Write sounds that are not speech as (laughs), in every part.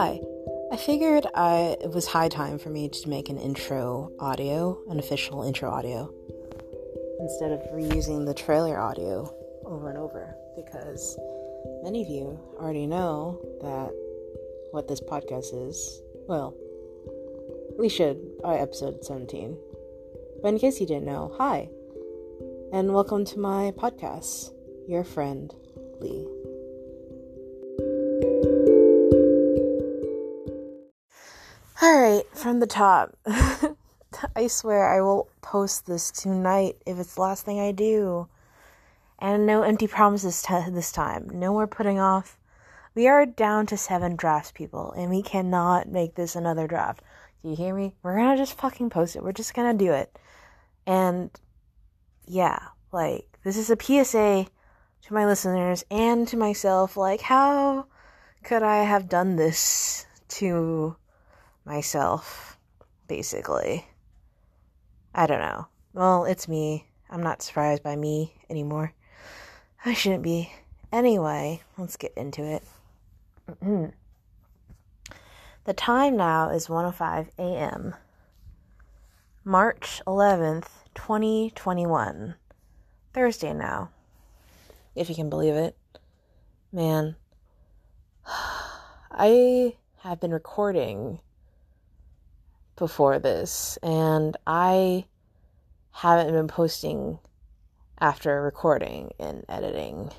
Hi. I figured I it was high time for me to make an intro audio, an official intro audio, instead of reusing the trailer audio over and over because many of you already know that what this podcast is. Well, we should by episode 17. But in case you didn't know, hi, and welcome to my podcast, Your Friend Lee. From the top. (laughs) I swear I will post this tonight if it's the last thing I do. And no empty promises t- this time. No more putting off. We are down to seven drafts, people, and we cannot make this another draft. Do you hear me? We're gonna just fucking post it. We're just gonna do it. And yeah, like, this is a PSA to my listeners and to myself. Like, how could I have done this to myself, basically. I don't know. Well, it's me. I'm not surprised by me anymore. I shouldn't be. Anyway, let's get into it. Mm-hmm. the time now is 1:05 a.m. March 11th, 2021. Thursday now. If you can believe it. Man, (sighs) I have been recording before this, and I haven't been posting after recording and editing,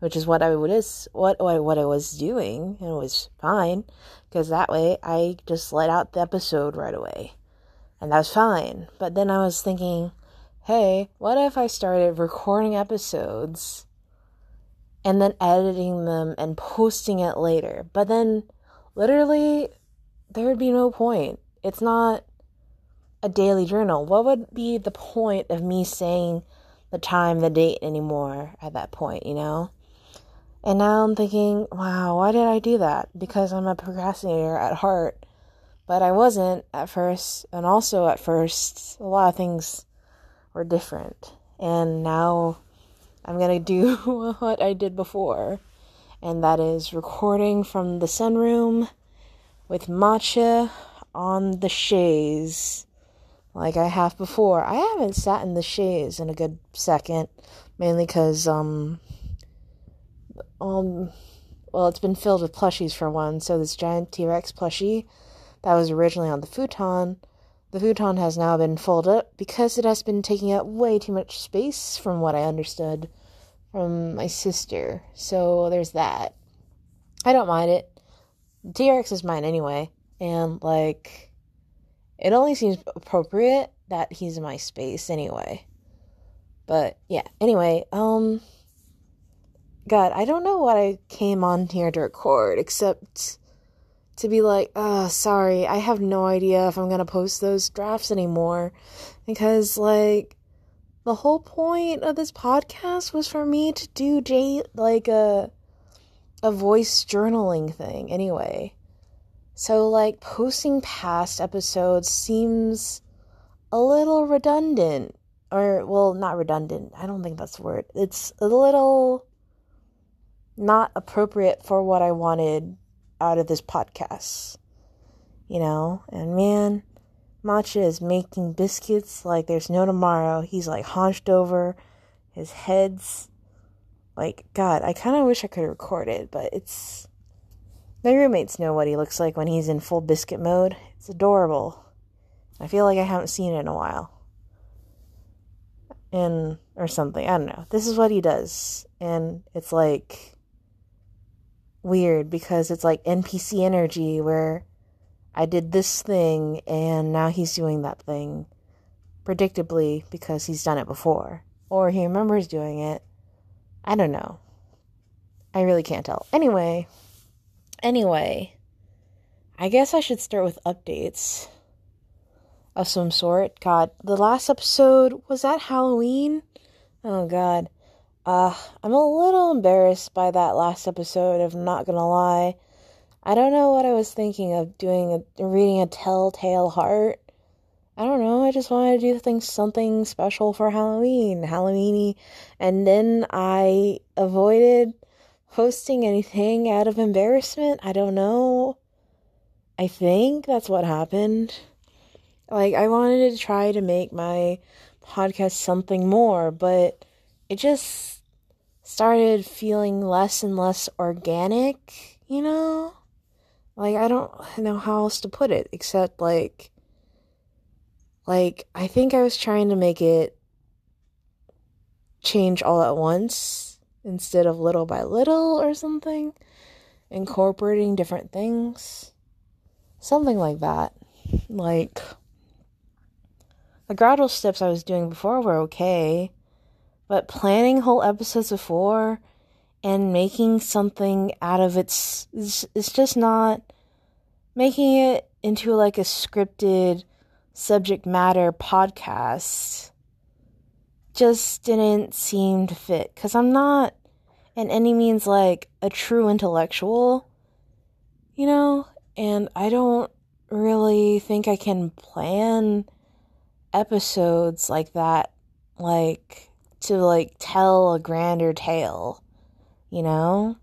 which is what I is what what I was doing, and it was fine because that way I just let out the episode right away, and that was fine. But then I was thinking, hey, what if I started recording episodes? And then editing them and posting it later. But then, literally, there would be no point it's not a daily journal. What would be the point of me saying the time, the date anymore at that point, you know? And now I'm thinking, wow, why did I do that? Because I'm a procrastinator at heart. But I wasn't at first, and also at first, a lot of things were different. And now I'm gonna do (laughs) what I did before, and that is recording from the sunroom with matcha on the chaise like I have before. I haven't sat in the chaise in a good second, mainly because um um well it's been filled with plushies for one. So this giant T Rex plushie that was originally on the futon, the futon has now been folded up because it has been taking up way too much space from what I understood from my sister. So there's that. I don't mind it. T Rex is mine anyway and like it only seems appropriate that he's in my space anyway. But yeah, anyway, um God, I don't know what I came on here to record except to be like, oh, sorry, I have no idea if I'm gonna post those drafts anymore. Because, like, the whole point of this podcast was for me to do J like a a voice journaling thing anyway. So, like, posting past episodes seems a little redundant. Or, well, not redundant. I don't think that's the word. It's a little not appropriate for what I wanted out of this podcast. You know? And man, Matcha is making biscuits like there's no tomorrow. He's like hunched over. His head's like, God, I kind of wish I could record it, but it's my roommates know what he looks like when he's in full biscuit mode. It's adorable. I feel like I haven't seen it in a while. And, or something. I don't know. This is what he does. And it's like weird because it's like NPC energy where I did this thing and now he's doing that thing predictably because he's done it before. Or he remembers doing it. I don't know. I really can't tell. Anyway. Anyway, I guess I should start with updates of some sort. God, the last episode was that Halloween? Oh god. Uh, I'm a little embarrassed by that last episode, if I'm not gonna lie. I don't know what I was thinking of doing a reading a telltale heart. I don't know, I just wanted to do things something special for Halloween, Halloweeny, and then I avoided posting anything out of embarrassment. I don't know. I think that's what happened. Like, I wanted to try to make my podcast something more, but it just started feeling less and less organic, you know? Like, I don't know how else to put it except, like, like, I think I was trying to make it change all at once instead of little by little or something, incorporating different things. Something like that. Like, the gradual steps I was doing before were okay, but planning whole episodes before and making something out of it's it's just not making it into like a scripted subject matter podcast just didn't seem to fit because I'm not in any means like a true intellectual, you know, and I don't really think I can plan episodes like that, like to like tell a grander tale, you know?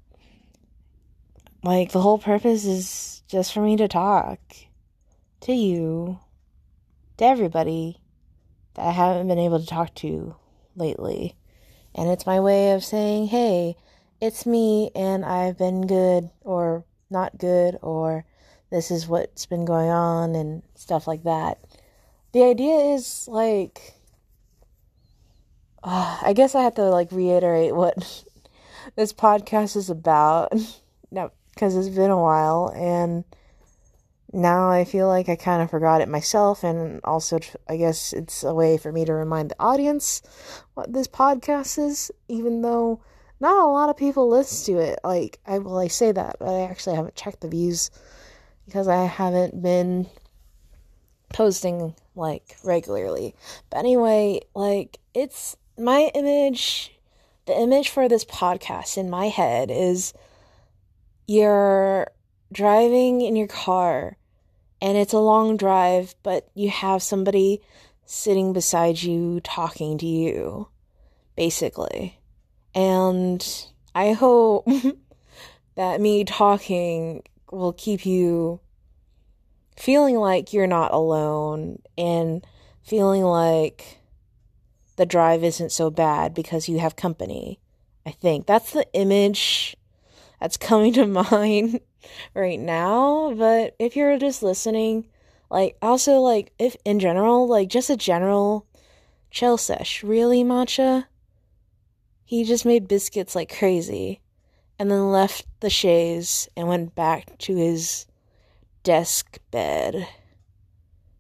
Like the whole purpose is just for me to talk to you, to everybody that I haven't been able to talk to lately. And it's my way of saying, hey, it's me and I've been good or not good or this is what's been going on and stuff like that. The idea is like uh, I guess I have to like reiterate what (laughs) this podcast is about (laughs) now because it's been a while and now I feel like I kind of forgot it myself, and also I guess it's a way for me to remind the audience what this podcast is, even though not a lot of people listen to it. Like I well, I say that, but I actually haven't checked the views because I haven't been posting like regularly. But anyway, like it's my image, the image for this podcast in my head is you're driving in your car and it's a long drive, but you have somebody sitting beside you talking to you, basically. And I hope (laughs) that me talking will keep you feeling like you're not alone and feeling like the drive isn't so bad because you have company. I think that's the image that's coming to (laughs) mind right now. But if you're just listening, like, also, like, if in general, like, just a general chill sesh. Really, Matcha? He just made biscuits like crazy and then left the chaise and went back to his desk bed.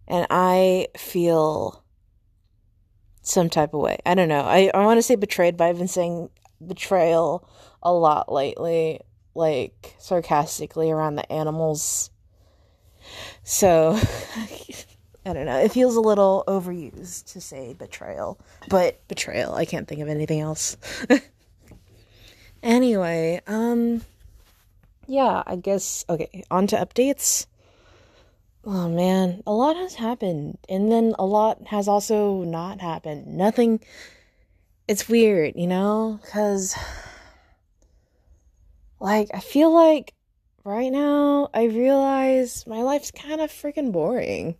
And I feel some type of way. I don't know. I, I want to say betrayed, but I've been saying betrayal a lot lately like sarcastically around the animals. So (laughs) I don't know. It feels a little overused to say betrayal, but betrayal. I can't think of anything else. (laughs) anyway, um yeah, I guess okay, on to updates. Oh man, a lot has happened and then a lot has also not happened. Nothing it's weird, you know, cuz like, I feel like right now I realize my life's kind of freaking boring.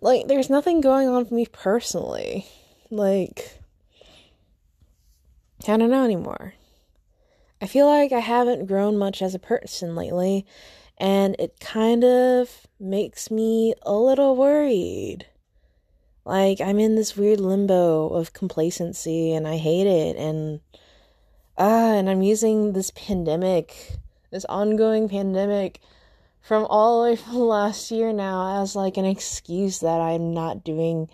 Like, there's nothing going on for me personally. Like, I don't know anymore. I feel like I haven't grown much as a person lately, and it kind of makes me a little worried. Like, I'm in this weird limbo of complacency, and I hate it, and ah, and I'm using this pandemic, this ongoing pandemic from all the way from (laughs) last year now as like an excuse that I'm not doing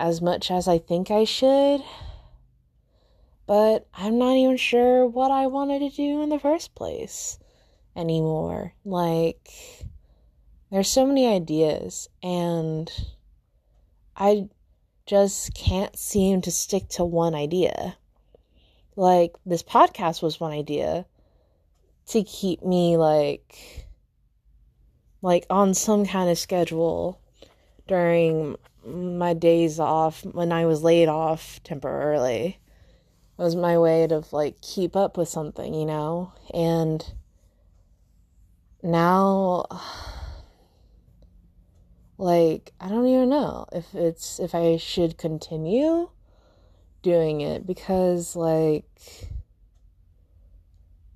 as much as I think I should. But I'm not even sure what I wanted to do in the first place anymore. Like, there's so many ideas, and I just can't seem to stick to one idea. Like, this podcast was one idea to keep me, like, like on some kind of schedule during my days off when I was laid off temporarily. It was my way to like keep up with something, you know? And now (sighs) like I don't even know if it's if I should continue doing it because like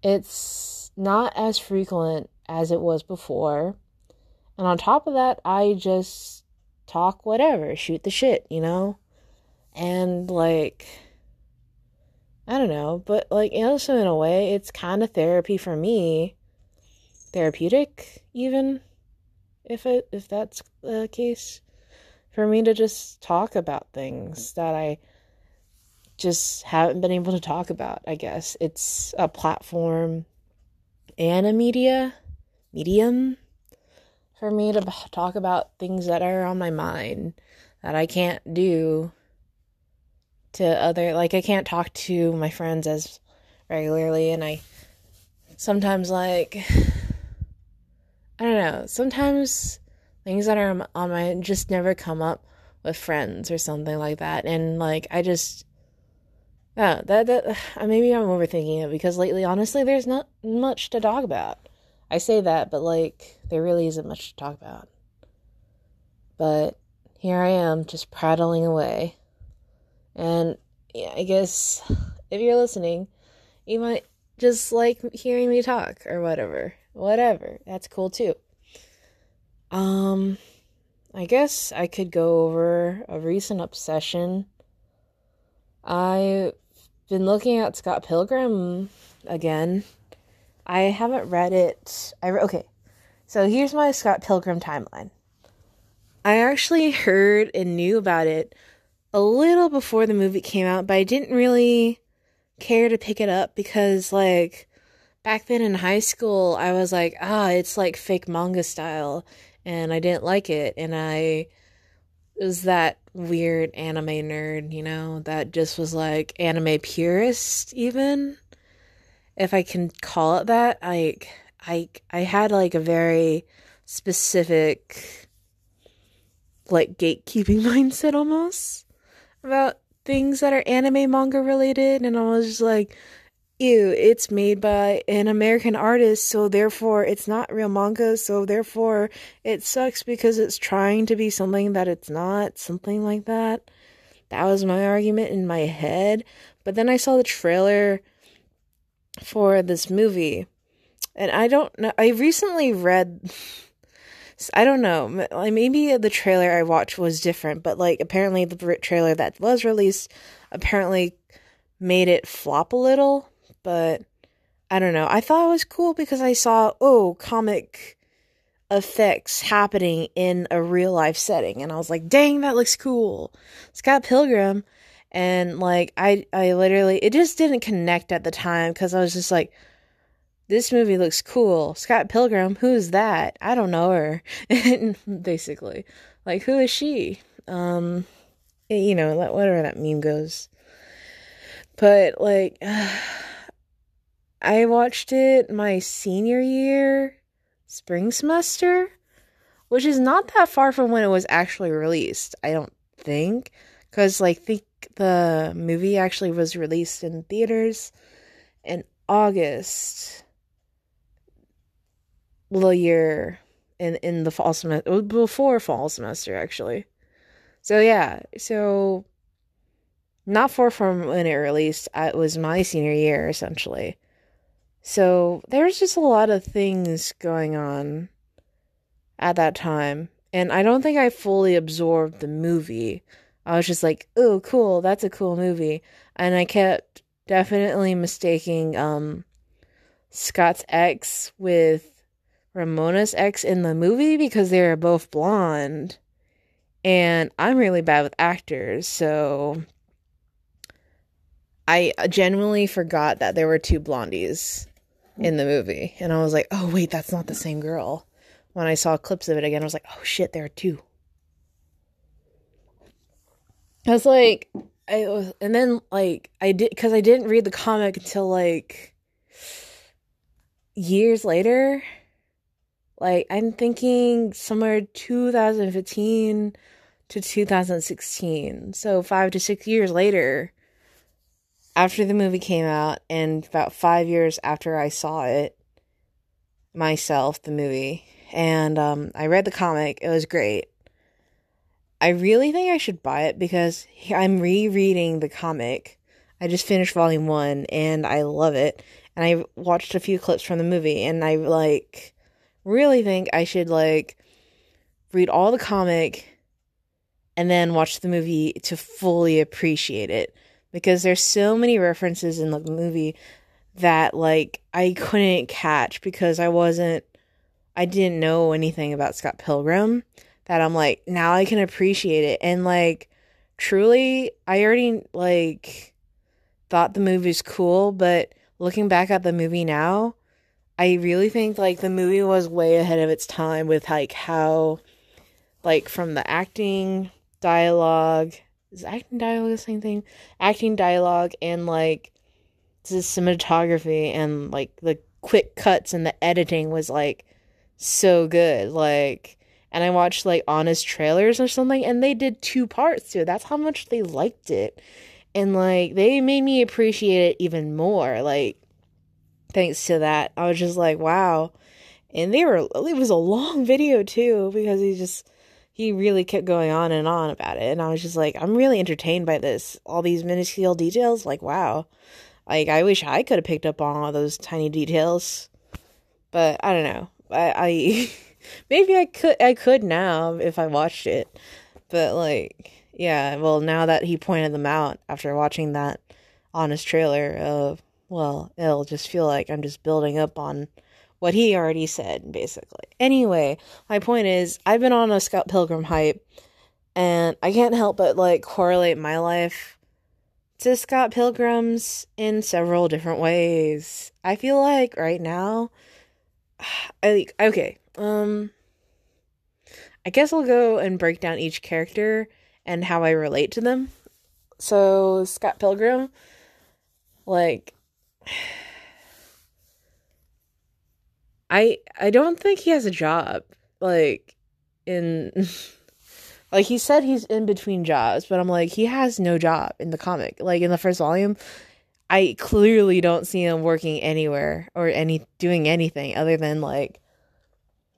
it's not as frequent as it was before. And on top of that, I just talk whatever, shoot the shit, you know? And like I don't know, but like also in a way it's kind of therapy for me. Therapeutic even if it if that's the case for me to just talk about things that I just haven't been able to talk about, I guess. It's a platform and a media medium for me to talk about things that are on my mind that I can't do to other like I can't talk to my friends as regularly and I sometimes like I don't know, sometimes things that are on my just never come up with friends or something like that and like I just yeah, that that (sighs) maybe I'm overthinking it because lately honestly there's not much to talk about. I say that, but like there really isn't much to talk about. But here I am just prattling away. And yeah, I guess if you're listening, you might just like hearing me talk or whatever. Whatever. That's cool too. Um I guess I could go over a recent obsession. I've been looking at Scott Pilgrim again. I haven't read it. I re- okay. So here's my Scott Pilgrim timeline. I actually heard and knew about it a little before the movie came out, but I didn't really care to pick it up because, like, back then in high school, I was like, ah, it's like fake manga style, and I didn't like it, and I was that weird anime nerd, you know, that just was like anime purist, even if I can call it that. Like, I I had like a very specific like gatekeeping (laughs) mindset almost about things that are anime manga related and I was just like ew it's made by an American artist so therefore it's not real manga so therefore it sucks because it's trying to be something that it's not something like that that was my argument in my head but then I saw the trailer for this movie and I don't know. I recently read. I don't know. Maybe the trailer I watched was different, but like apparently the trailer that was released apparently made it flop a little. But I don't know. I thought it was cool because I saw oh comic effects happening in a real life setting, and I was like, dang, that looks cool. Scott Pilgrim, and like I I literally it just didn't connect at the time because I was just like this movie looks cool. Scott Pilgrim, who is that? I don't know her. (laughs) Basically, like who is she? Um, you know, whatever that meme goes. But like, (sighs) I watched it my senior year, spring semester, which is not that far from when it was actually released. I don't think, because like think the movie actually was released in theaters in August the year in in the fall semester before fall semester actually. So yeah, so not far from when it released, it was my senior year essentially. So there's just a lot of things going on at that time, and I don't think I fully absorbed the movie. I was just like, "Oh, cool, that's a cool movie," and I kept definitely mistaking um Scott's ex with Ramona's ex in the movie because they are both blonde. And I'm really bad with actors, so I genuinely forgot that there were two blondies in the movie. And I was like, oh, wait, that's not the same girl. When I saw clips of it again, I was like, oh shit, there are two. I was like, I was, and then like I did because I didn't read the comic until like years later like I'm thinking somewhere 2015 to 2016. So 5 to 6 years later after the movie came out and about 5 years after I saw it myself the movie and um, I read the comic. It was great. I really think I should buy it because I'm rereading the comic. I just finished volume one and I love it. And I watched a few clips from the movie and I like really think I should like read all the comic and then watch the movie to fully appreciate it because there's so many references in the movie that like I couldn't catch because I wasn't I didn't know anything about Scott Pilgrim that I'm like now I can appreciate it. And like truly I already like thought the movie was cool but looking back at the movie now I really think like the movie was way ahead of its time with like how like from the acting dialogue is acting dialogue the same thing acting dialogue and like the cinematography and like the quick cuts and the editing was like so good like and i watched like honest trailers or something and they did two parts to it. That's how much they liked it. And like they made me appreciate it even more like thanks to that. I was just like wow. And they were it was a long (laughs) video too because he just he really kept going on and on about it and i was just like i'm really entertained by this all these minuscule details like wow like I wish I could have picked up on all those tiny details, but I don't know. I, I (laughs) maybe I could I could now if I watched it, but like yeah. Well, now that he pointed them out after watching that honest trailer of well, it'll just feel like I'm just building up on what he already said, basically. Anyway, my point is, I've been on a Scott Pilgrim hype, and I can't help but like correlate my life to Scott Pilgrim's in several different ways. I feel like right now, (sighs) I okay. Um, I guess I'll go and break down each character and how I relate to them. So Scott Pilgrim, like, I I don't think he has a job. Like in (laughs) Like he said he's in between jobs, but I'm like he has no job in the comic. Like in the first volume, I clearly don't see him working anywhere or any doing anything other than like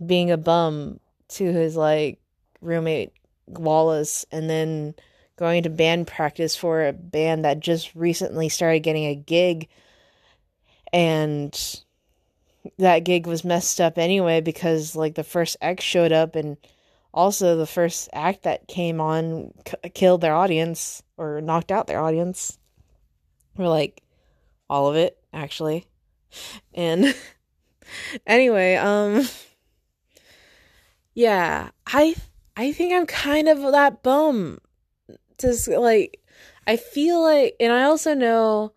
being a bum to his like roommate Wallace and then going to band practice for a band that just recently started getting a gig and that gig was messed up anyway because like the first act showed up and also the first act that came on k- killed their audience or knocked out their audience. Or like all of it actually. And (laughs) anyway um yeah i i think i'm kind of that bum. Just like i feel like and i also know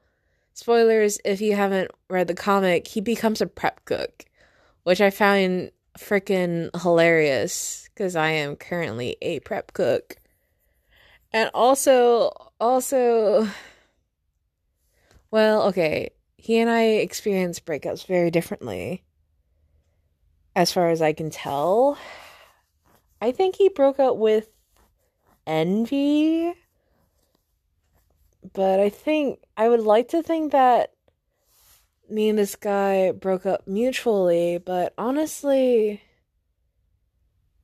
spoilers if you haven't read the comic he becomes a prep cook which i found freaking hilarious because I am currently a prep cook. And also, also, well, okay, he and I experience breakups very differently. As far as I can tell, I think he broke up with Envy. But I think, I would like to think that me and this guy broke up mutually, but honestly,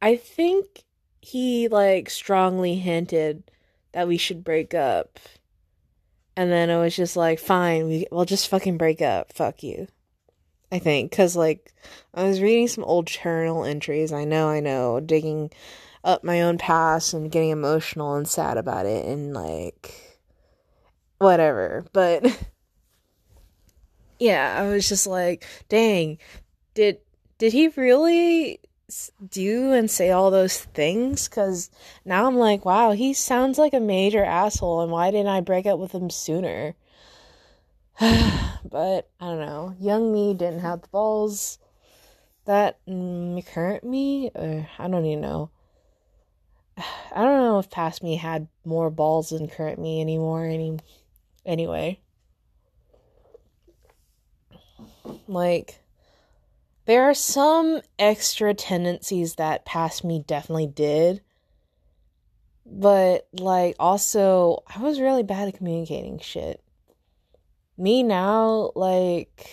I think he like strongly hinted that we should break up. And then I was just like, fine, we, we'll just fucking break up. Fuck you. I think. Because, like, I was reading some old journal entries. I know, I know. Digging up my own past and getting emotional and sad about it. And, like, whatever. But, (laughs) yeah, I was just like, dang, did. Did he really do and say all those things because now I'm like, wow, he sounds like a major asshole, and why didn't I break up with him sooner? (sighs) but I don't know. Young me didn't have the balls that mm, current me, or I don't even know. (sighs) I don't know if past me had more balls than current me anymore. Any, anyway, like there are some extra tendencies that past me definitely did. But, like, also, I was really bad at communicating shit. Me now, like,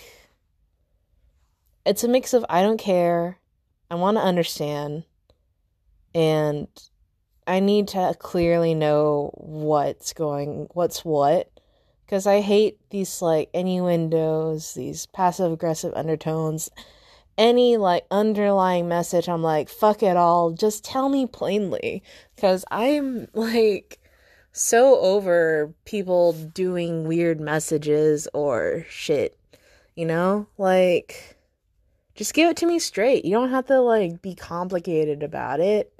it's a mix of I don't care, I want to understand, and I need to clearly know what's going, what's what. Because I hate these like innuendos, these passive aggressive undertones, any like underlying message. I'm like, fuck it all. Just tell me plainly. Because I'm like so over people doing weird messages or shit. You know? Like, just give it to me straight. You don't have to like be complicated about it.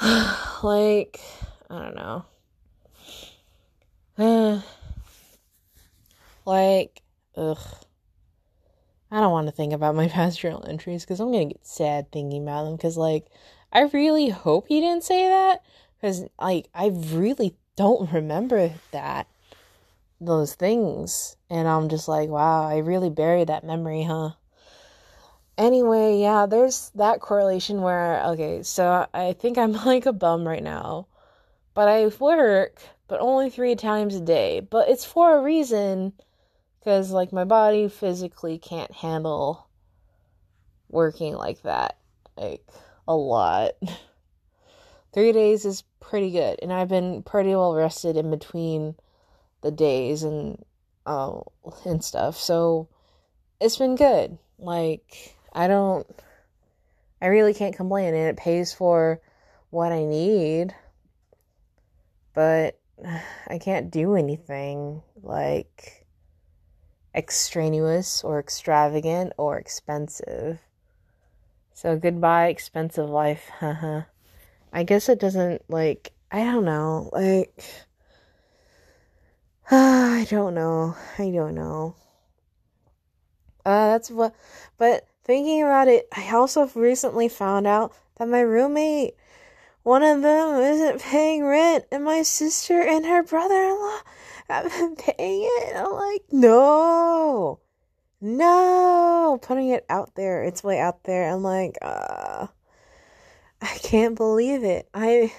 (sighs) like, I don't know. (sighs) Like, ugh. I don't want to think about my (laughs) past journal entries because I'm gonna get sad thinking about them. Because, like, I really hope he didn't say that. Because, like, I really don't remember that. Those things. And I'm just like, wow, I really buried that memory, huh? anyway, yeah, there's that correlation where, okay, so I think I'm (laughs) like a bum right now, but I work, but only three times a day. But it's for a reason, because like my body physically can't handle working like that, like a lot. (laughs) three days is pretty good, and I've been pretty well rested in between the days and uh, and stuff. So it's been good. Like I don't, I really can't complain. And it pays for what I need, but I can't do anything like extraneous or extravagant or expensive. So goodbye, expensive life. I guess it doesn't like I don't know. Like (sighs) I don't know. I don't know. Uh that's what but Thinking about it, I also recently found out that my roommate, one of them, isn't paying rent, and my sister and her brother in law have been (laughs) paying it. And I'm like, no, no, putting it out there, it's way out there. I'm like, uh, I can't believe it. I,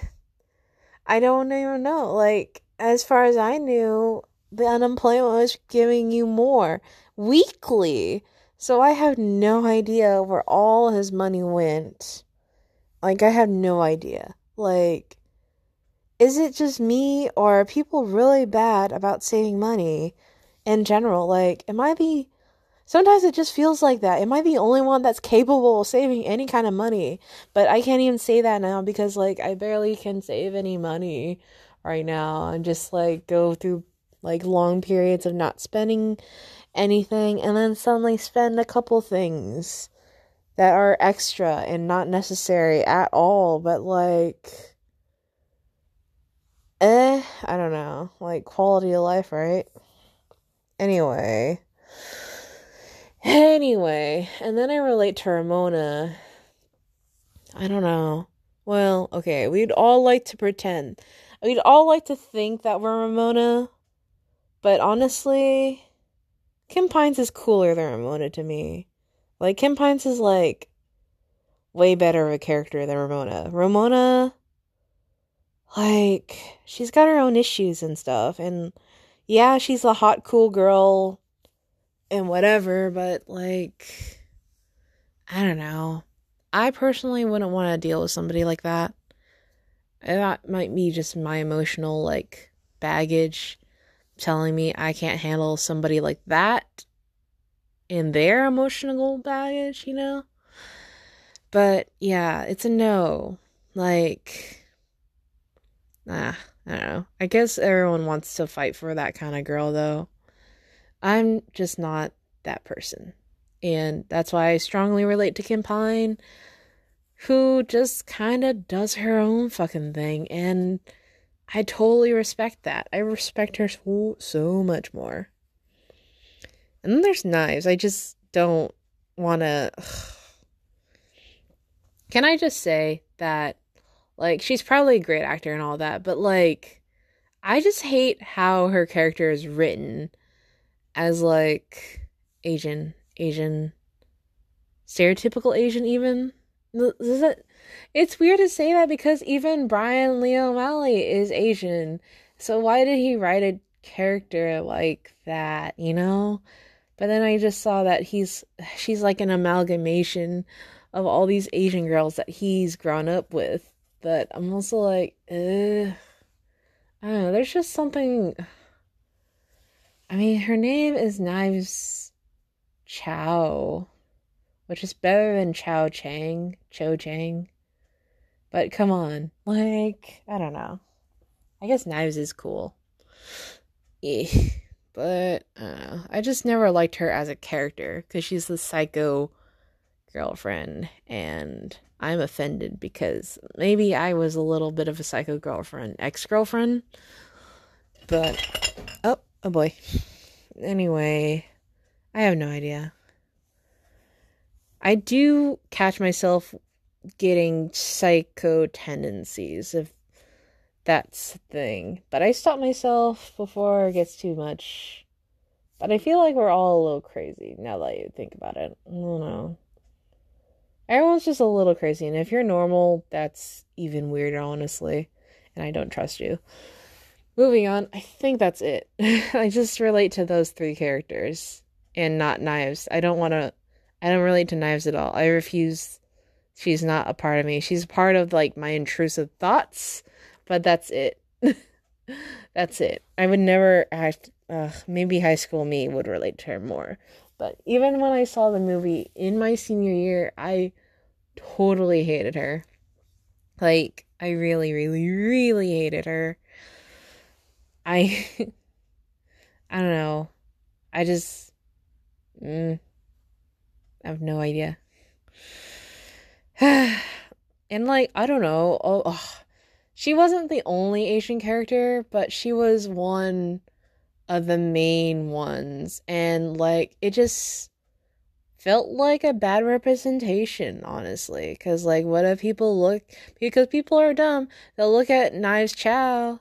I don't even know. Like, as far as I knew, the unemployment was giving you more weekly. So I have no idea where all his money went. Like, I have no idea. Like, is it just me or are people really bad about saving money in general? Like, am I the. Sometimes it just feels like that. Am I the only one that's capable of saving any kind of money? But I can't even say that now because, like, I barely can save any money right now and just, like, go through, like, long periods of not spending anything and then suddenly spend a couple things that are extra and not necessary at all, but like eh, I don't know, like quality of life, right? Anyway. Anyway, and then I relate to Ramona. I don't know. Well, okay, we'd all like to pretend. We'd all like to think that we're Ramona, but honestly, Kim Pines is cooler than Ramona to me. Like Kim Pines is like way better of a character than Ramona. Ramona like she's got her own issues and stuff and yeah, she's a hot cool girl and whatever, but like I don't know. I personally wouldn't want to deal with somebody like that. That might be just my emotional like baggage telling me I can't handle somebody like that in their emotional baggage, you know? But yeah, it's a no. Like, ah, I don't know. I guess everyone wants to fight for that kind of girl, though. I'm just not that person. And that's why I strongly relate to Kim Pine, who just kind of does her own fucking thing. And I totally respect that. I respect her so, so much more. And then there's knives. I just don't want to. Can I just say that, like, she's probably a great actor and all that, but, like, I just hate how her character is written as, like, Asian, Asian, stereotypical Asian, even. That it's weird to say that because even Brian Lee O'Malley is Asian. So why did he write a character like that, you know? But then I just saw that he's she's like an amalgamation of all these Asian girls that he's grown up with. but I'm also like, I don't know. There's just something. I mean, her name is Knives Chow, which is better than Chow Chang, Cho Chang. But come on, like, I don't know. I guess Knives is cool. But I know. I just never liked her as a character because she's the psycho girlfriend, and I'm offended because maybe I was a little bit of a psycho girlfriend, ex girlfriend. But, oh, oh boy. Anyway, I have no idea. I do catch myself getting psycho tendencies if that's the thing. But I stop myself before it gets too much. But I feel like we're all a little crazy now that you think about it. I don't know. Everyone's just a little crazy, and if you're normal, that's even weirder, honestly. And I don't trust you. Moving on, I think that's it. (laughs) I just relate to those three characters and not Knives. I don't want to. I don't relate to Knives at all. I refuse she's not a part of me. She's part of like my intrusive thoughts, but that's it. (laughs) that's it. I would never act. Uh, maybe high school me would relate to her more. But even when I saw the movie in my senior year, I totally hated her. Like, I really, really, really hated her. I. (laughs) I don't know. I just. Mm, I have no idea. (sighs) and like I don't know, oh, oh, she wasn't the only Asian character, but she was one of the main ones, and like it just felt like a bad representation, honestly. Because like, what if people look? Because people are dumb. They'll look at Knives Chow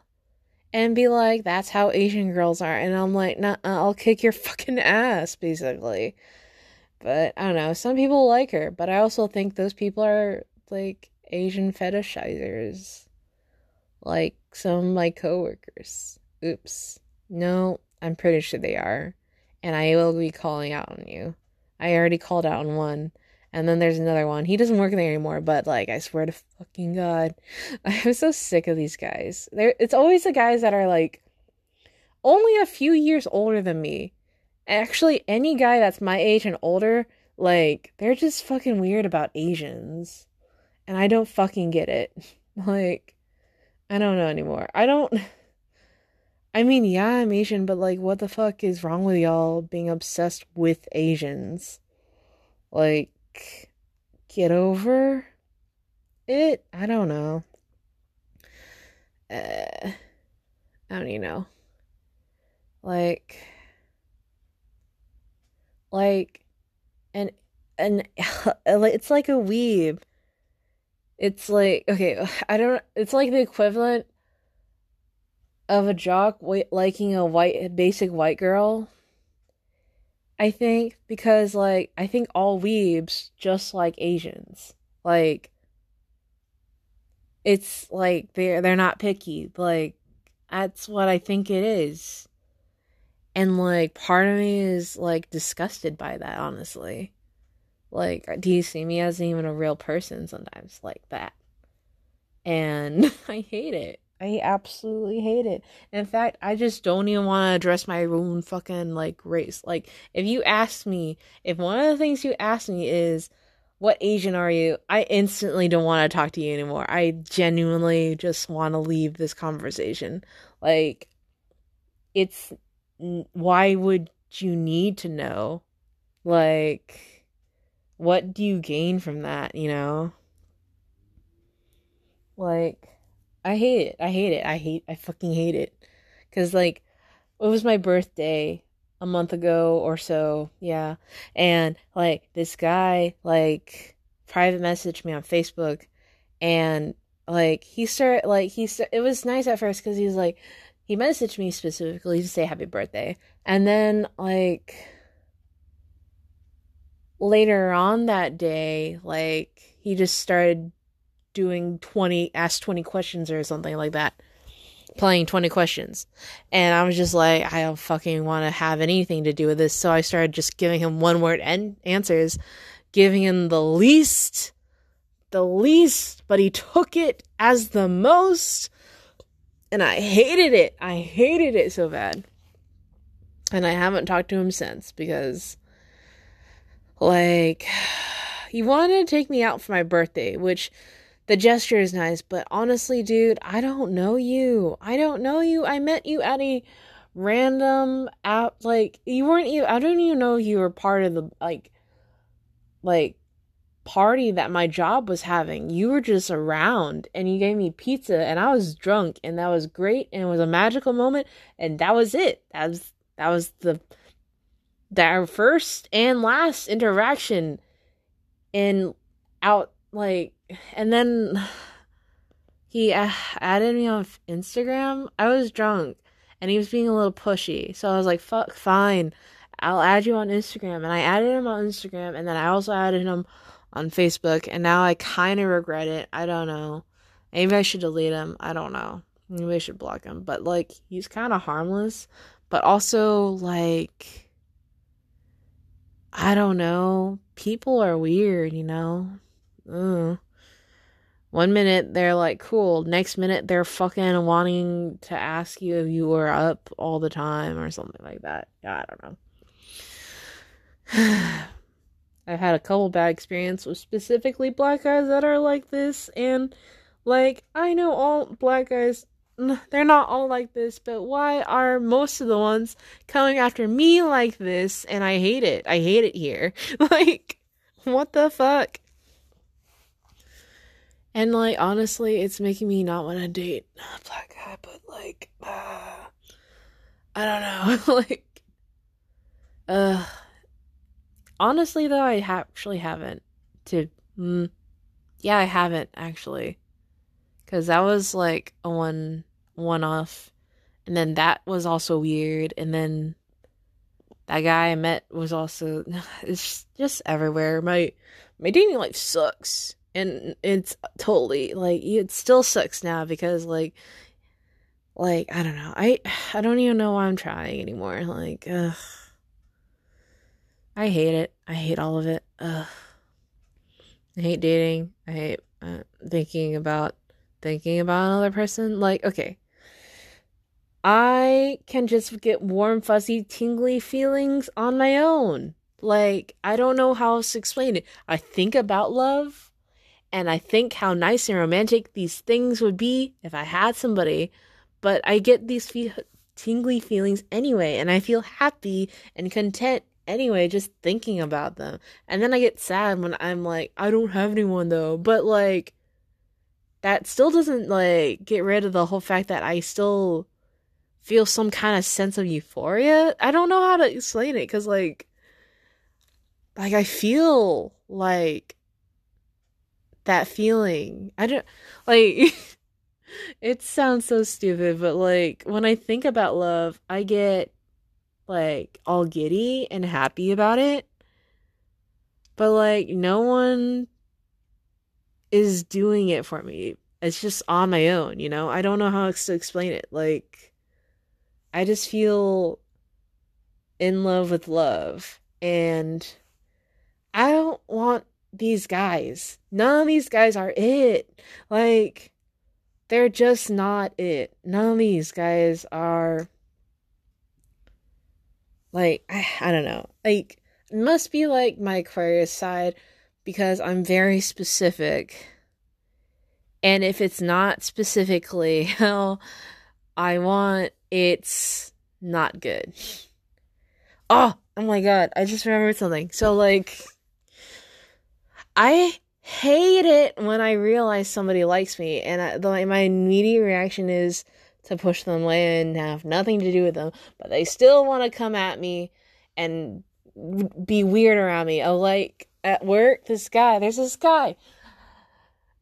and be like, "That's how Asian girls are," and I'm like, "Nah, I'll kick your (laughs) fucking ass," basically. But I don't know. Some people like her, but I also think those people are like Asian fetishizers. Like some of my coworkers. Oops. No, I'm pretty sure they are. And I will be calling out on you. I already called out on one. And then there's another one. He doesn't work there anymore, but like I swear to fucking God. (laughs) I'm so sick of these guys. There it's always the guys that are like only a few years older than me actually any guy that's my age and older, like they're just fucking weird about Asians. And I don't fucking get it. (laughs) Like I don't know anymore. I don't (laughs) I mean, yeah, I'm Asian, but like what the fuck is wrong with y'all being obsessed with Asians? Like get over it? I don't know. Uh, I don't even know. Like like and and (laughs) it's like a weeb it's like okay (sighs) i don't it's like the equivalent of a jock liking a white basic white girl i think because like i think all weebs just like asians. Like it's like they're they're not picky. Like that's what i think it is. And like part of me is like disgusted by that, honestly. Like, do you see me as even a real person sometimes like that? And (laughs) I hate it. I absolutely hate it. In fact, I just don't even want to address my own fucking like race. Like, if you ask me, if one of the things you ask me is, what Asian are you? I instantly don't want to talk to you anymore. I genuinely just want to leave this conversation. Like, it's why would you need to know? Like, what do you gain from that, you know? Like, I hate it. I hate it. I hate, I fucking hate it. Cause, like, it was my birthday a month ago or so. Yeah. And, like, this guy, like, private messaged me on Facebook and, like, he started, like, he, started, it was nice at first because he was like, he messaged me specifically to say happy birthday. And then, like, later on that day, like, he just started doing 20, ask 20 questions or something like that. Playing 20 questions. And I was just like, I don't fucking want to have anything to do with this. So I started just giving him one word answers, giving him the least the least, but he took it as the most. And I hated it. I hated it so bad. And I haven't talked to him since because, like, he wanted to take me out for my birthday, which the gesture is nice, but honestly, dude, I don't know you. I don't know you. I met you at a random out like you weren't you I don't even know you were part of the like like party that my job was having. You were just around and you gave me pizza and I was drunk and that was great and it was a magical moment and that was it. That was that was the that first and last interaction and out like and then (sighs) he uh, added me on Instagram. I was drunk and he was being a little pushy. So I was like, fuck, fine. I'll add you on Instagram. And I added him on Instagram and then I also added him on Facebook and now I kind of regret it. I don't know. Maybe I should delete him. I don't know. Maybe I should block him. But like he's kind of harmless, but also like I don't know. People are weird, you know. Ugh. One minute they're like cool, next minute they're fucking wanting to ask you if you were up all the time or something like that. I don't know. (sighs) I've had a couple bad experiences with specifically black guys that are like this, and like I know all black guys, (laughs) they're not all like this, but why are most of the ones coming after me like this? And I hate it. I hate it here. (laughs) like, what the fuck? And like honestly, it's making me not want to date a black guy, but like, uh, I don't know, (laughs) like, uh honestly though i ha- actually haven't to mm, yeah i haven't actually because that was like a one one off and then that was also weird and then that guy i met was also (laughs) it's just everywhere my my dating life sucks and it's totally like it still sucks now because like like i don't know i (sighs) i don't even know why i'm trying anymore like ugh I hate it. I hate all of it. Ugh. I hate dating. I hate uh, thinking about thinking about another person. Like, okay. I can just get warm, fuzzy, tingly feelings on my own. Like, I don't know how else to explain it. I think about love and I think how nice and romantic these things would be if I had somebody, but I get these fe- tingly feelings anyway, and I feel happy and content anyway just thinking about them. And then I get sad when I'm like, I don't have anyone though. But like that still doesn't like get rid of the whole fact that I still feel some kind of sense of euphoria. I don't know how to explain it cuz like like I feel like that feeling. I don't like (laughs) it sounds so stupid, but like when I think about love, I get like all giddy and happy about it. But like no one is doing it for me. It's just on my own, you know? I don't know how to explain it. Like I just feel in love with love and I don't want these guys. None of these guys are it. Like they're just not it. None of these guys are like, I, I don't know. Like, must be like my Aquarius side because I'm very specific. And if it's not specifically (laughs) how I want, it's not good. Oh, oh my god, I just remembered something. So, like, I hate it when I realize somebody likes me, and I, my immediate reaction is, to push them away and have nothing to do with them, but they still want to come at me and be weird around me. Oh, like at work, this guy, there's this guy.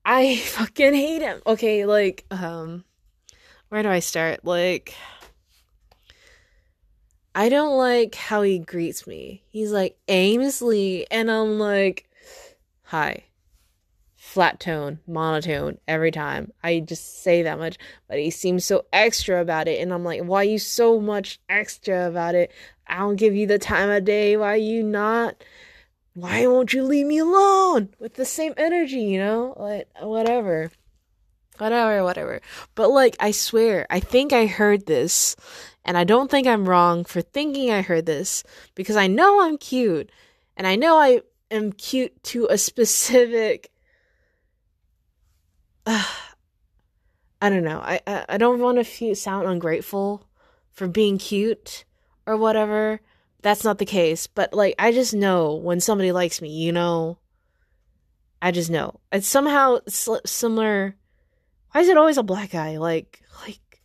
I (laughs) fucking hate him. Okay, like, um, where do I start? Like, I don't like how he greets me. He's like, aimlessly, and I'm like, hi flat tone, monotone every time. I just say that much, but he seems so extra about it, and I'm like, why you so much extra about it? I don't give you the time of day. Why you not why won't you leave me alone with the same energy, you know? Like, whatever. Whatever, whatever. But, like, I swear, I think I heard this, and I don't think I'm wrong for thinking I heard this, because I know I'm cute, and I know I am cute to a specific. Uh, (sighs) I don't know. I, I, I don't want to sound ungrateful for being cute or whatever that's not the case. But like, I just know when somebody likes me, you know. I just know. It's somehow similar. Why is it always a black guy? Like, like,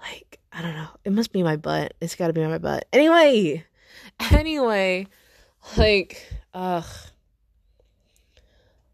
like, I don't know. It must be my butt. It's got to be my butt. Anyway, (laughs) anyway, like, ugh.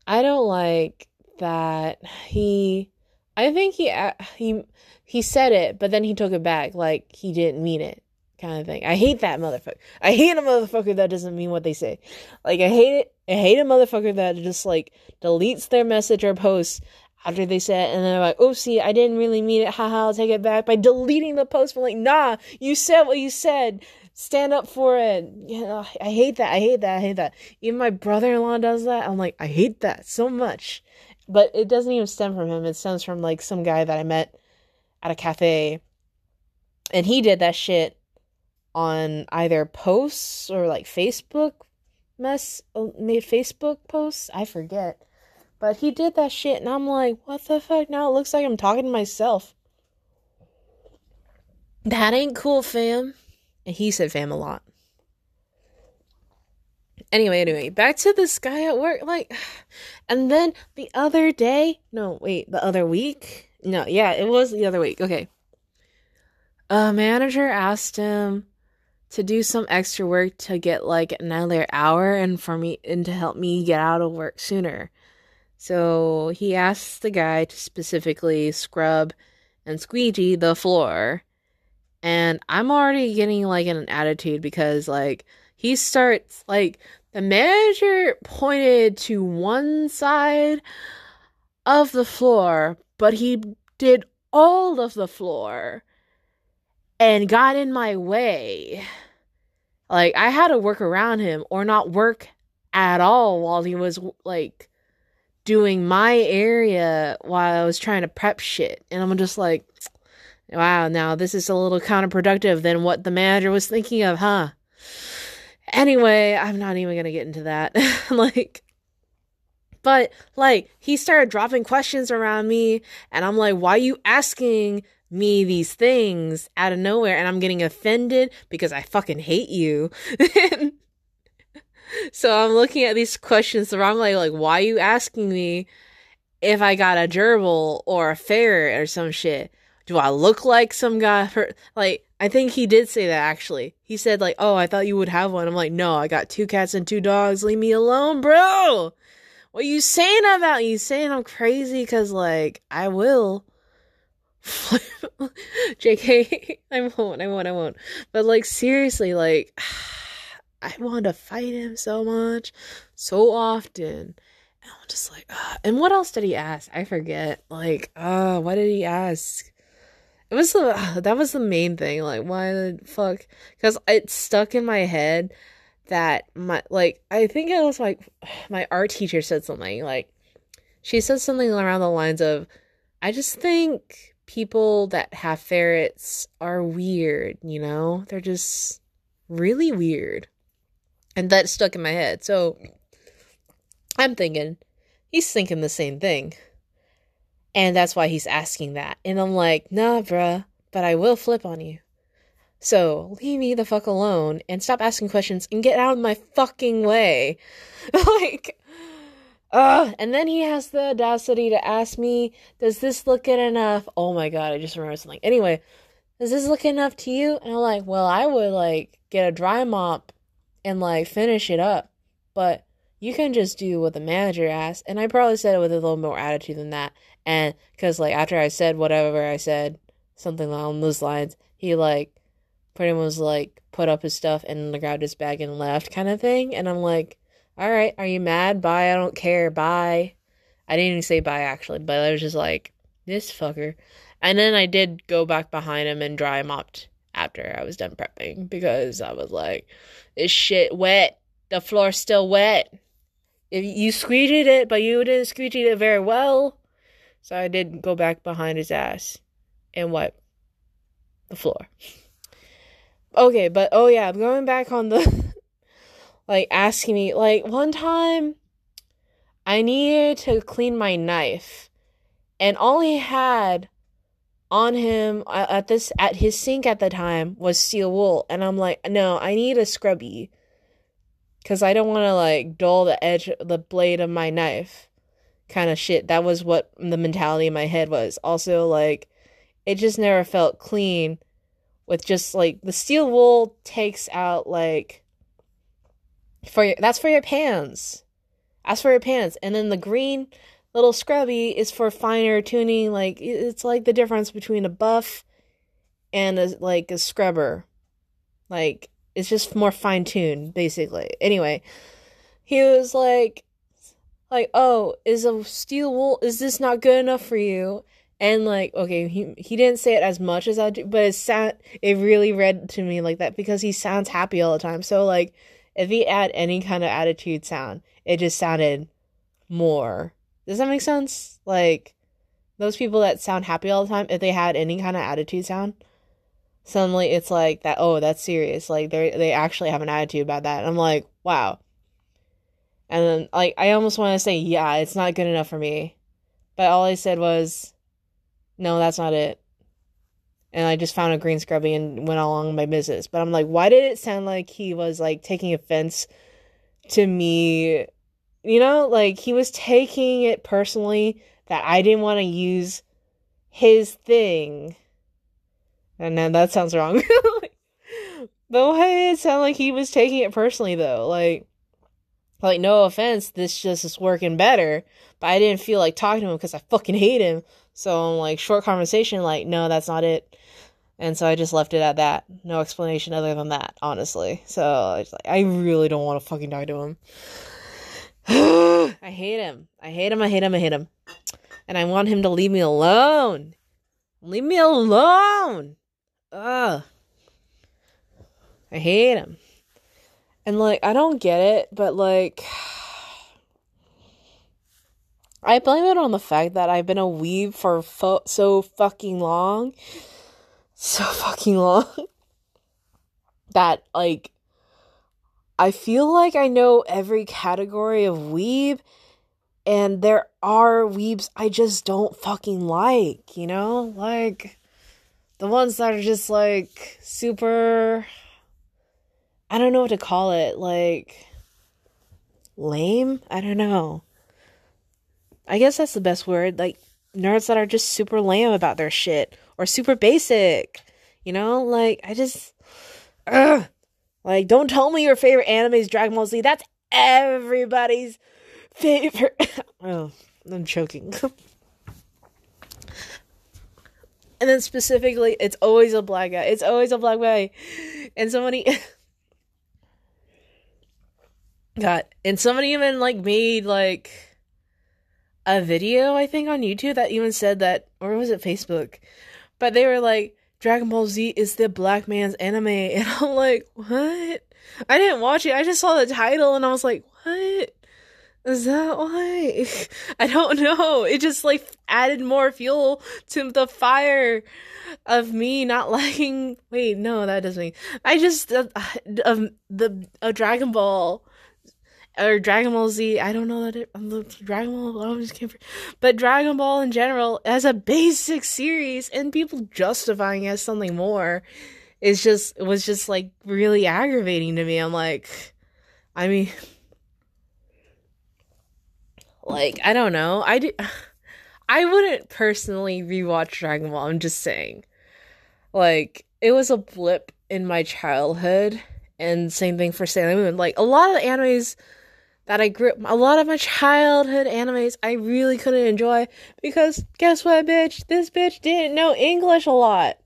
I don't like that he. I think he uh, he he said it, but then he took it back. Like he didn't mean it kind of thing. I hate that motherfucker. I hate a motherfucker that doesn't mean what they say. Like I hate it. I hate a motherfucker that just like deletes their message or post after they said it, and they're like, oh, "Oopsie, I didn't really mean it. Haha, I'll take it back." By deleting the post, I'm like, "Nah, you said what you said. Stand up for it." Yeah, I hate that. I hate that. I hate that. Even my brother-in-law does that. I'm like, I hate that so much. But it doesn't even stem from him. It stems from like some guy that I met at a cafe, and he did that shit on either posts or like Facebook mess uh, made Facebook posts. I forget. But he did that shit and I'm like, what the fuck? Now it looks like I'm talking to myself. That ain't cool, fam. And he said fam a lot. Anyway, anyway, back to this guy at work. Like, (sighs) and then the other day, no, wait, the other week? No, yeah, it was the other week. Okay. A manager asked him to do some extra work to get like another hour and for me and to help me get out of work sooner. So he asked the guy to specifically scrub and squeegee the floor. And I'm already getting like in an attitude because like he starts like the manager pointed to one side of the floor, but he did all of the floor and got in my way. Like I had to work around him or not work at all while he was like doing my area while I was trying to prep shit. And I'm just like, wow, now this is a little counterproductive than what the manager was thinking of, huh? Anyway, I'm not even going to get into that. (laughs) like, but like, he started dropping questions around me, and I'm like, why are you asking me these things out of nowhere and I'm getting offended because I fucking hate you. (laughs) so I'm looking at these questions the wrong way, like, why are you asking me if I got a gerbil or a ferret or some shit? Do I look like some guy? For, like, I think he did say that actually. He said, like, oh, I thought you would have one. I'm like, no, I got two cats and two dogs. Leave me alone, bro. What you saying about you saying I'm crazy? Cause like I will. (laughs) JK, I won't, I won't, I won't. But like seriously, like (sighs) I want to fight him so much, so often. And I'm just like, uh, and what else did he ask? I forget. Like, uh, what did he ask? It was the (sighs) that was the main thing. Like, why the fuck? Because it stuck in my head that my like I think it was like (sighs) my art teacher said something like she said something around the lines of, I just think people that have ferrets are weird, you know? They're just really weird. And that stuck in my head. So I'm thinking, he's thinking the same thing. And that's why he's asking that. And I'm like, nah, bruh, but I will flip on you. So leave me the fuck alone and stop asking questions and get out of my fucking way. (laughs) like, Ugh. And then he has the audacity to ask me, Does this look good enough? Oh my god, I just remember something. Anyway, does this look enough to you? And I'm like, Well, I would like get a dry mop and like finish it up. But you can just do what the manager asked. And I probably said it with a little more attitude than that. And because like after I said whatever I said, something along those lines, he like pretty much like put up his stuff and grabbed his bag and left kind of thing. And I'm like, all right, are you mad? Bye, I don't care. Bye. I didn't even say bye actually, but I was just like, this fucker. And then I did go back behind him and dry mopped after I was done prepping because I was like, this shit wet. the floor's still wet. You squeegeed it, but you didn't squeegee it very well. So I did go back behind his ass and wipe the floor. Okay, but oh yeah, I'm going back on the (laughs) like asking me like one time I needed to clean my knife and all he had on him uh, at this at his sink at the time was steel wool. And I'm like no I need a scrubby cuz I don't want to like dull the edge the blade of my knife kind of shit. That was what the mentality in my head was. Also like it just never felt clean with just like the steel wool takes out like for your that's for your pans. That's for your pans, and then the green little scrubby is for finer tuning. Like it's like the difference between a buff and a like a scrubber. Like it's just more fine tuned, basically. Anyway, he was like, like, oh, is a steel wool? Is this not good enough for you? And like, okay, he he didn't say it as much as I do, but it sound it really read to me like that because he sounds happy all the time. So like, if he had any kind of attitude sound, it just sounded more. Does that make sense? Like those people that sound happy all the time, if they had any kind of attitude sound, suddenly it's like that. Oh, that's serious. Like they they actually have an attitude about that. And I'm like, wow. And then like I almost want to say, yeah, it's not good enough for me, but all I said was no, that's not it. And I just found a green scrubby and went along my business. But I'm like, why did it sound like he was like taking offense to me? You know, like he was taking it personally that I didn't want to use his thing. And then that sounds wrong. (laughs) but why did it sound like he was taking it personally though? Like, like no offense, this just is working better. But I didn't feel like talking to him because I fucking hate him. So I'm like, short conversation, like, no, that's not it. And so I just left it at that. No explanation other than that, honestly. So I like, I really don't want to fucking talk to him. (sighs) I hate him. I hate him. I hate him. I hate him. And I want him to leave me alone. Leave me alone. Ugh. I hate him. And like, I don't get it, but like. (sighs) I blame it on the fact that I've been a weeb for fo- so fucking long. So fucking long. that, like, I feel like I know every category of weeb, and there are weebs I just don't fucking like, you know? Like, the ones that are just, like, super. I don't know what to call it. Like, lame? I don't know I guess that's the best word. Like nerds that are just super lame about their shit or super basic. You know, like I just, ugh. like don't tell me your favorite anime is Dragon Ball Z. That's everybody's favorite. (laughs) oh, I'm choking. (laughs) and then specifically, it's always a black guy. It's always a black guy, and somebody. (laughs) God, and somebody even like made like a video I think on YouTube that even said that or was it Facebook? But they were like Dragon Ball Z is the black man's anime (laughs) and I'm like, "What?" I didn't watch it. I just saw the title and I was like, "What?" Is that why? (laughs) I don't know. It just like added more fuel to the fire of me not (laughs) liking. Wait, no, that doesn't. Mean, I just uh, um the a Dragon Ball or Dragon Ball Z. I don't know that it, um, Dragon Ball. I just can't. But Dragon Ball in general, as a basic series, and people justifying as something more, is just was just like really aggravating to me. I'm like, I mean, like I don't know. I do. (sighs) I wouldn't personally rewatch Dragon Ball. I'm just saying, like it was a blip in my childhood. And same thing for Sailor Moon. Like a lot of the animes that I grew a lot of my childhood animes I really couldn't enjoy because guess what, bitch? This bitch didn't know English a lot.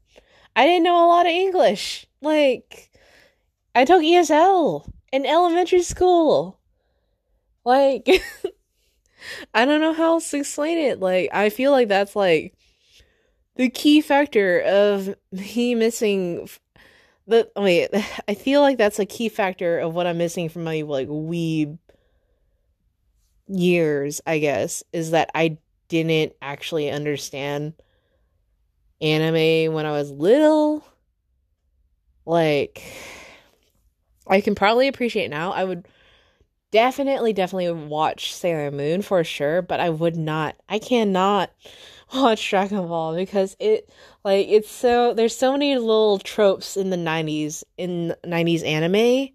I didn't know a lot of English. Like, I took ESL in elementary school. Like, (laughs) I don't know how else to explain it. Like, I feel like that's like the key factor of me missing the wait, (laughs) I feel like that's a key factor of what I'm missing from my like weeb years, I guess, is that I didn't actually understand anime when I was little. Like I can probably appreciate now. I would definitely definitely watch Sailor Moon for sure, but I would not. I cannot (laughs) watch Dragon Ball because it like it's so there's so many little tropes in the 90s in 90s anime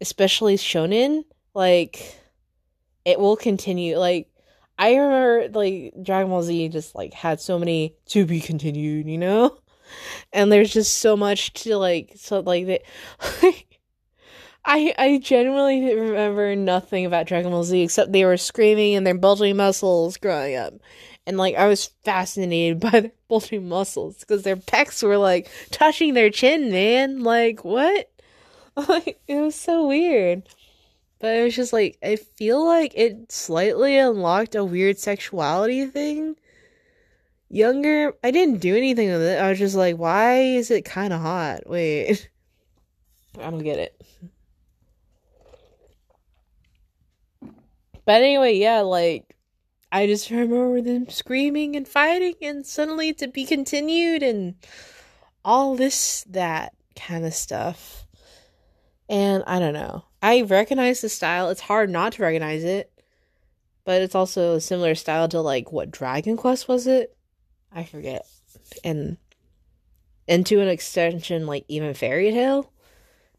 especially shonen like it will continue like I remember like Dragon Ball Z just like had so many to be continued, you know? (laughs) And there's just so much to like so like that (laughs) I I genuinely remember nothing about Dragon Ball Z except they were screaming and their bulging muscles growing up and like I was fascinated (laughs) by their bulging muscles because their pecs were like touching their chin, man. Like what? Like it was so weird. But it was just like I feel like it slightly unlocked a weird sexuality thing. Younger, I didn't do anything with it. I was just like, why is it kind of hot? Wait, (laughs) I don't get it. But anyway, yeah, like I just remember them screaming and fighting and suddenly to be continued and all this, that kind of stuff. And I don't know. I recognize the style. It's hard not to recognize it. But it's also a similar style to like what Dragon Quest was it? I forget. And and to an extension like even Fairy Tail.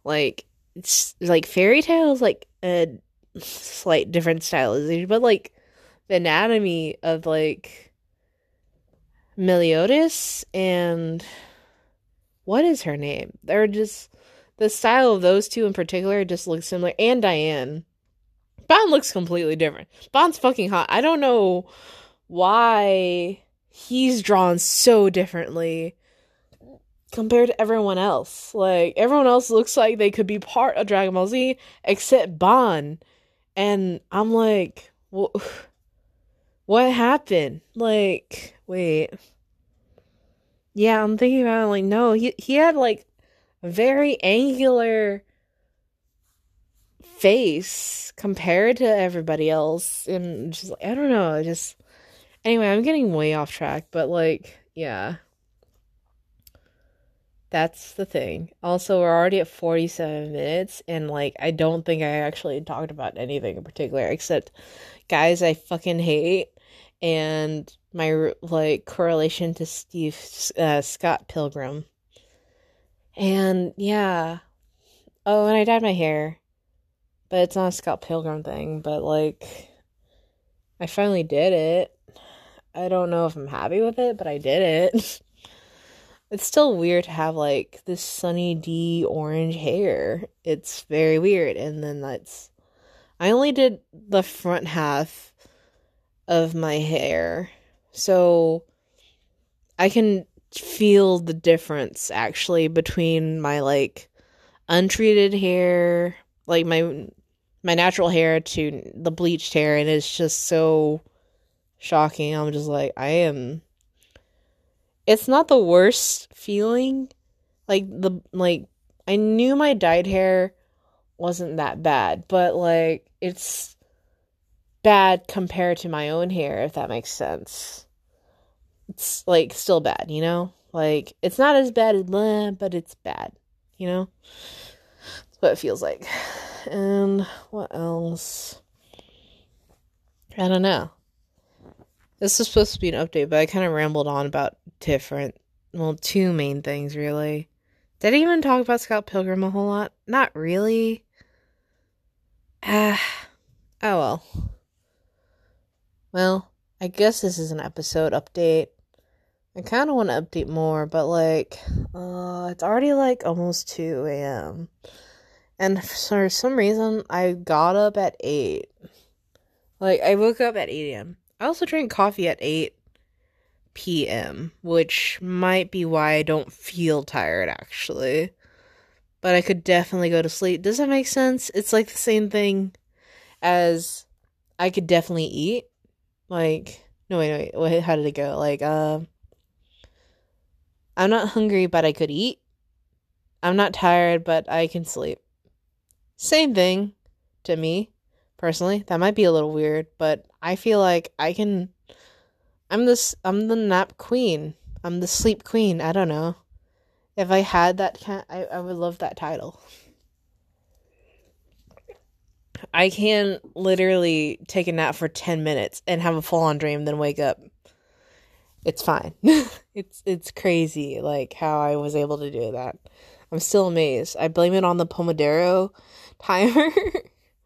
Like it's like Fairy Tail is like a slight different stylization, but like the anatomy of like Meliodas and what is her name? They're just the style of those two in particular just looks similar. And Diane. Ban looks completely different. Ban's fucking hot. I don't know why he's drawn so differently compared to everyone else. Like everyone else looks like they could be part of Dragon Ball Z except Ban. And I'm like, (sighs) what happened? Like, wait. Yeah, I'm thinking about it, like, no, he he had like very angular face compared to everybody else. And just like I don't know, just anyway, I'm getting way off track, but like, yeah. That's the thing. Also, we're already at 47 minutes, and like, I don't think I actually talked about anything in particular except guys I fucking hate and my like correlation to Steve uh, Scott Pilgrim. And yeah. Oh, and I dyed my hair. But it's not a Scott Pilgrim thing, but like I finally did it. I don't know if I'm happy with it, but I did it. (laughs) it's still weird to have like this Sunny D orange hair. It's very weird. And then that's I only did the front half of my hair. So I can feel the difference actually between my like untreated hair, like my my natural hair to the bleached hair and it's just so shocking. I'm just like I am it's not the worst feeling. Like the like I knew my dyed hair wasn't that bad, but like it's bad compared to my own hair, if that makes sense. It's like still bad, you know? Like it's not as bad as blah, but it's bad, you know? That's what it feels like. And what else? I don't know. This is supposed to be an update, but I kind of rambled on about different, well, two main things really. Did I even talk about Scott Pilgrim a whole lot? Not really. Ah, oh well. Well, I guess this is an episode update. I kind of want to update more, but like, uh, it's already like almost 2 a.m. And for some reason, I got up at 8. Like, I woke up at 8 a.m. I also drank coffee at 8 p.m., which might be why I don't feel tired actually. But I could definitely go to sleep. Does that make sense? It's like the same thing as I could definitely eat like, no, wait, wait, wait, how did it go? Like, uh, I'm not hungry, but I could eat. I'm not tired, but I can sleep. Same thing to me, personally. That might be a little weird, but I feel like I can I'm this I'm the nap queen. I'm the sleep queen. I don't know. If I had that I, I would love that title. I can literally take a nap for 10 minutes and have a full on dream, then wake up. It's fine. (laughs) it's it's crazy like how I was able to do that. I'm still amazed. I blame it on the Pomodoro timer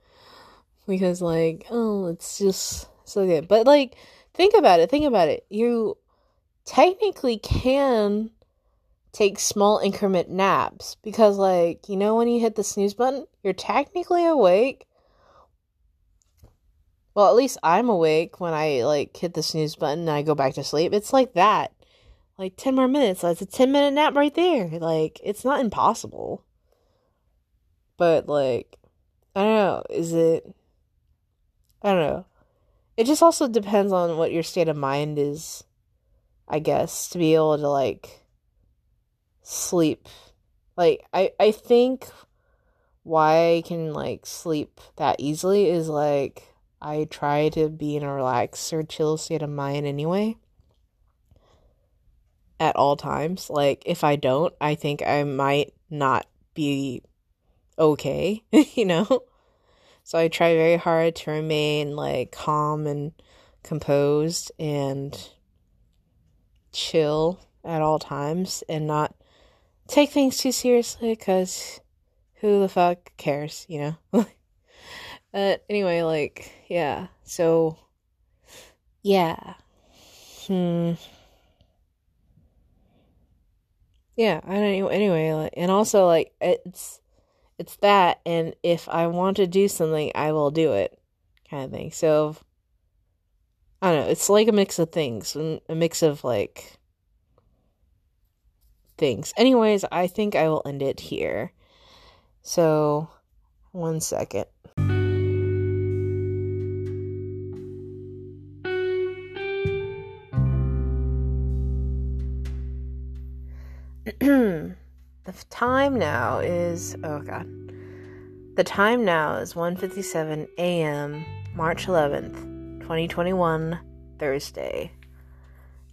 (laughs) because like, oh, it's just so good. But like think about it. Think about it. You technically can take small increment naps because like, you know when you hit the snooze button, you're technically awake well, at least I'm awake when I like hit the snooze button and I go back to sleep. It's like that. Like 10 more minutes. That's a 10 minute nap right there. Like, it's not impossible. But, like, I don't know. Is it. I don't know. It just also depends on what your state of mind is, I guess, to be able to, like, sleep. Like, I, I think why I can, like, sleep that easily is, like, I try to be in a relaxed or chill state of mind anyway. At all times. Like, if I don't, I think I might not be okay, (laughs) you know? So I try very hard to remain like calm and composed and chill at all times and not take things too seriously because who the fuck cares, you know? (laughs) But anyway, like, yeah. So, yeah. Hmm. Yeah, I don't know. Anyway, like, and also, like, it's, it's that, and if I want to do something, I will do it, kind of thing. So, I don't know. It's like a mix of things, a mix of, like, things. Anyways, I think I will end it here. So, one second. Time now is oh god. The time now is 1:57 a.m. March 11th, 2021, Thursday.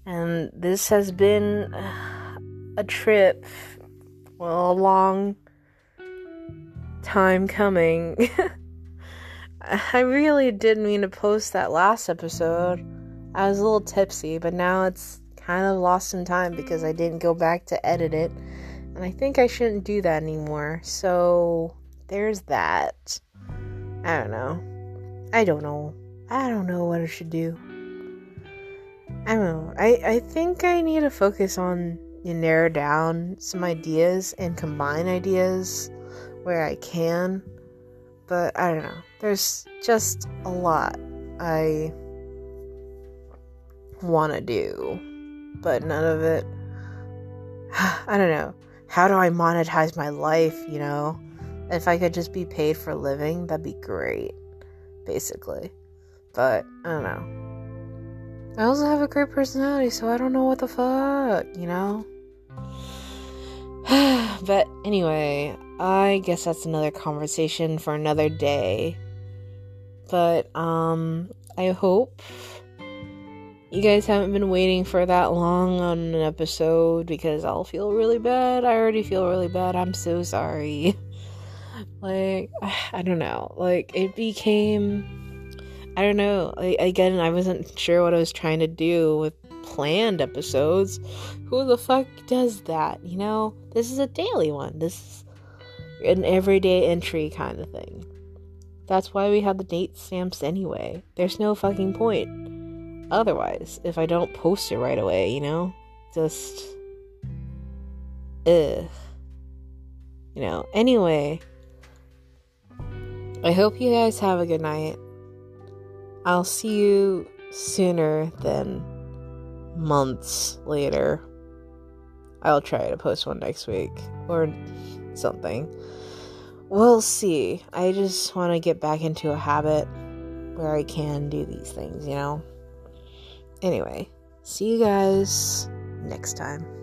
And this has been uh, a trip well, a long time coming. (laughs) I really didn't mean to post that last episode. I was a little tipsy, but now it's kind of lost some time because I didn't go back to edit it. And I think I shouldn't do that anymore. So there's that. I don't know. I don't know. I don't know what I should do. I don't know. I, I think I need to focus on and narrow down some ideas and combine ideas where I can. But I don't know. There's just a lot I want to do but none of it. (sighs) I don't know. How do I monetize my life, you know? If I could just be paid for living, that'd be great, basically. But I don't know. I also have a great personality, so I don't know what the fuck, you know? (sighs) but anyway, I guess that's another conversation for another day. But um I hope you guys haven't been waiting for that long on an episode because I'll feel really bad. I already feel really bad. I'm so sorry. (laughs) like, (sighs) I don't know. Like, it became. I don't know. Like, again, I wasn't sure what I was trying to do with planned episodes. Who the fuck does that? You know? This is a daily one. This is an everyday entry kind of thing. That's why we have the date stamps anyway. There's no fucking point otherwise if I don't post it right away, you know? Just. Ugh. You know, anyway. I hope you guys have a good night. I'll see you sooner than months later. I'll try to post one next week or something. We'll see. I just want to get back into a habit where I can do these things, you know? Anyway, see you guys next time.